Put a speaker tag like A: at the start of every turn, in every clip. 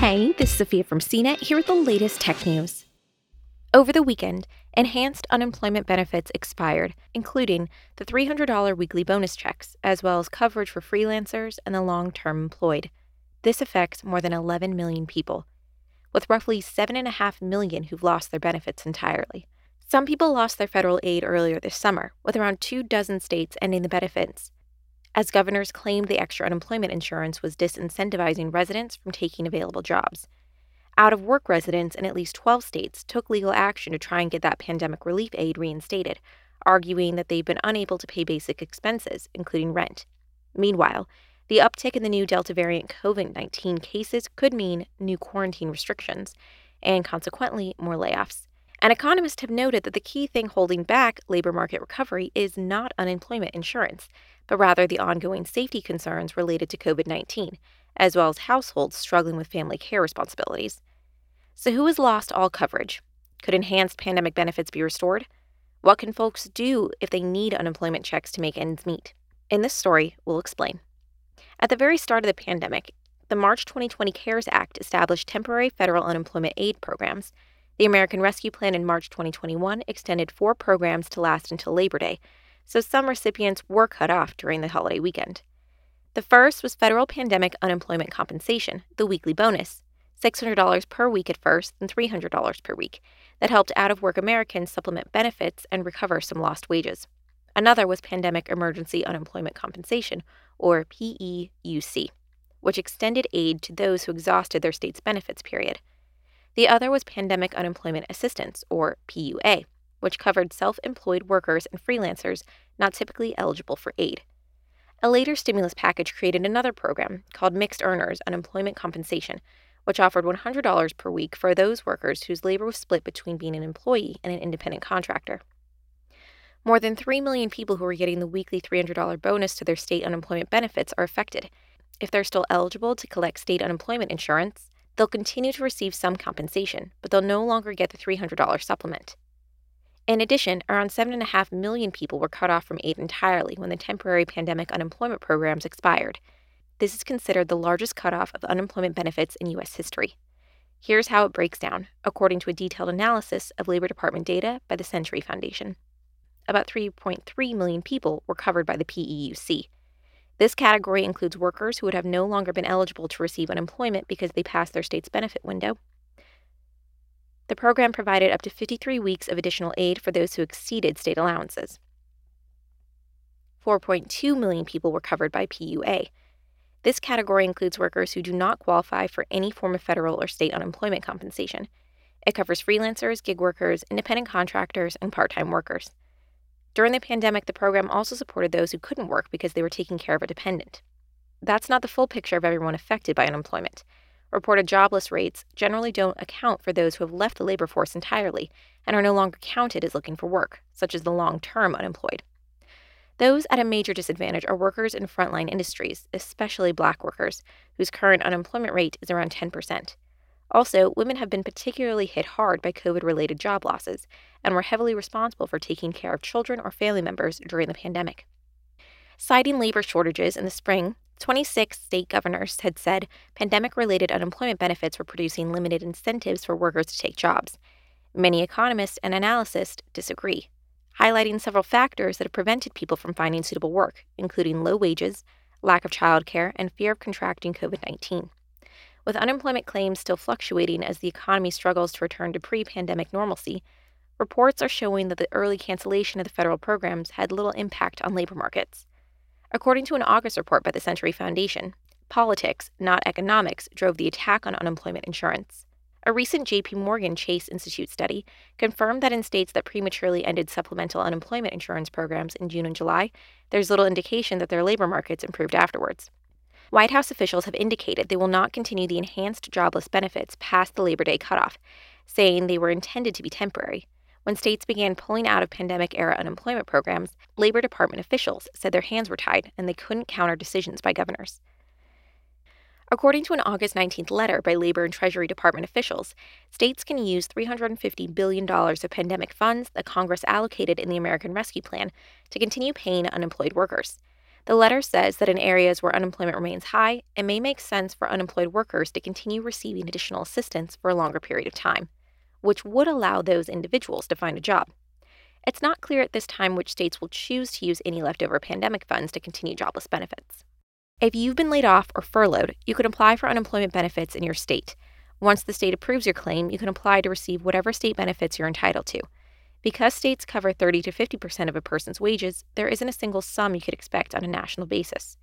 A: Hey, this is Sophia from CNET here with the latest tech news. Over the weekend, enhanced unemployment benefits expired, including the $300 weekly bonus checks, as well as coverage for freelancers and the long term employed. This affects more than 11 million people, with roughly 7.5 million who've lost their benefits entirely. Some people lost their federal aid earlier this summer, with around two dozen states ending the benefits as governors claimed the extra unemployment insurance was disincentivizing residents from taking available jobs. Out of work residents in at least 12 states took legal action to try and get that pandemic relief aid reinstated, arguing that they've been unable to pay basic expenses, including rent. Meanwhile, the uptick in the new Delta variant COVID 19 cases could mean new quarantine restrictions and consequently more layoffs. And economists have noted that the key thing holding back labor market recovery is not unemployment insurance, but rather the ongoing safety concerns related to COVID 19, as well as households struggling with family care responsibilities. So, who has lost all coverage? Could enhanced pandemic benefits be restored? What can folks do if they need unemployment checks to make ends meet? In this story, we'll explain. At the very start of the pandemic, the March 2020 CARES Act established temporary federal unemployment aid programs the American Rescue Plan in March 2021 extended four programs to last until Labor Day, so some recipients were cut off during the holiday weekend. The first was federal pandemic unemployment compensation, the weekly bonus, $600 per week at first and $300 per week, that helped out of work Americans supplement benefits and recover some lost wages. Another was Pandemic Emergency Unemployment Compensation, or PEUC, which extended aid to those who exhausted their state's benefits period. The other was Pandemic Unemployment Assistance, or PUA, which covered self employed workers and freelancers not typically eligible for aid. A later stimulus package created another program called Mixed Earners Unemployment Compensation, which offered $100 per week for those workers whose labor was split between being an employee and an independent contractor. More than 3 million people who are getting the weekly $300 bonus to their state unemployment benefits are affected. If they're still eligible to collect state unemployment insurance, They'll continue to receive some compensation, but they'll no longer get the $300 supplement. In addition, around 7.5 million people were cut off from aid entirely when the temporary pandemic unemployment programs expired. This is considered the largest cutoff of unemployment benefits in U.S. history. Here's how it breaks down, according to a detailed analysis of Labor Department data by the Century Foundation. About 3.3 million people were covered by the PEUC, this category includes workers who would have no longer been eligible to receive unemployment because they passed their state's benefit window. The program provided up to 53 weeks of additional aid for those who exceeded state allowances. 4.2 million people were covered by PUA. This category includes workers who do not qualify for any form of federal or state unemployment compensation. It covers freelancers, gig workers, independent contractors, and part time workers. During the pandemic, the program also supported those who couldn't work because they were taking care of a dependent. That's not the full picture of everyone affected by unemployment. Reported jobless rates generally don't account for those who have left the labor force entirely and are no longer counted as looking for work, such as the long term unemployed. Those at a major disadvantage are workers in frontline industries, especially black workers, whose current unemployment rate is around 10%. Also, women have been particularly hit hard by COVID related job losses and were heavily responsible for taking care of children or family members during the pandemic. Citing labor shortages in the spring, 26 state governors had said pandemic related unemployment benefits were producing limited incentives for workers to take jobs. Many economists and analysts disagree, highlighting several factors that have prevented people from finding suitable work, including low wages, lack of childcare, and fear of contracting COVID 19. With unemployment claims still fluctuating as the economy struggles to return to pre pandemic normalcy, reports are showing that the early cancellation of the federal programs had little impact on labor markets. According to an August report by the Century Foundation, politics, not economics, drove the attack on unemployment insurance. A recent JP Morgan Chase Institute study confirmed that in states that prematurely ended supplemental unemployment insurance programs in June and July, there's little indication that their labor markets improved afterwards. White House officials have indicated they will not continue the enhanced jobless benefits past the Labor Day cutoff, saying they were intended to be temporary. When states began pulling out of pandemic era unemployment programs, Labor Department officials said their hands were tied and they couldn't counter decisions by governors. According to an August 19th letter by Labor and Treasury Department officials, states can use $350 billion of pandemic funds that Congress allocated in the American Rescue Plan to continue paying unemployed workers. The letter says that in areas where unemployment remains high, it may make sense for unemployed workers to continue receiving additional assistance for a longer period of time, which would allow those individuals to find a job. It's not clear at this time which states will choose to use any leftover pandemic funds to continue jobless benefits. If you've been laid off or furloughed, you can apply for unemployment benefits in your state. Once the state approves your claim, you can apply to receive whatever state benefits you're entitled to. Because states cover 30 to 50% of a person's wages, there isn't a single sum you could expect on a national basis.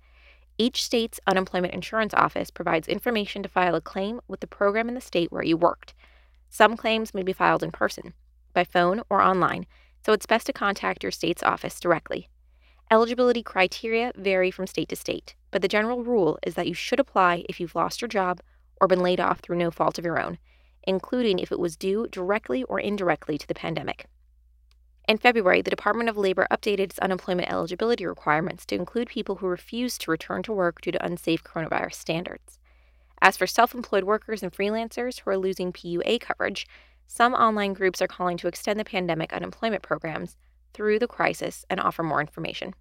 A: Each state's unemployment insurance office provides information to file a claim with the program in the state where you worked. Some claims may be filed in person, by phone, or online, so it's best to contact your state's office directly. Eligibility criteria vary from state to state, but the general rule is that you should apply if you've lost your job or been laid off through no fault of your own, including if it was due directly or indirectly to the pandemic. In February, the Department of Labor updated its unemployment eligibility requirements to include people who refused to return to work due to unsafe coronavirus standards. As for self employed workers and freelancers who are losing PUA coverage, some online groups are calling to extend the pandemic unemployment programs through the crisis and offer more information.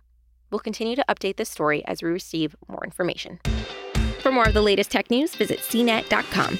A: We'll continue to update this story as we receive more information. For more of the latest tech news, visit cnet.com.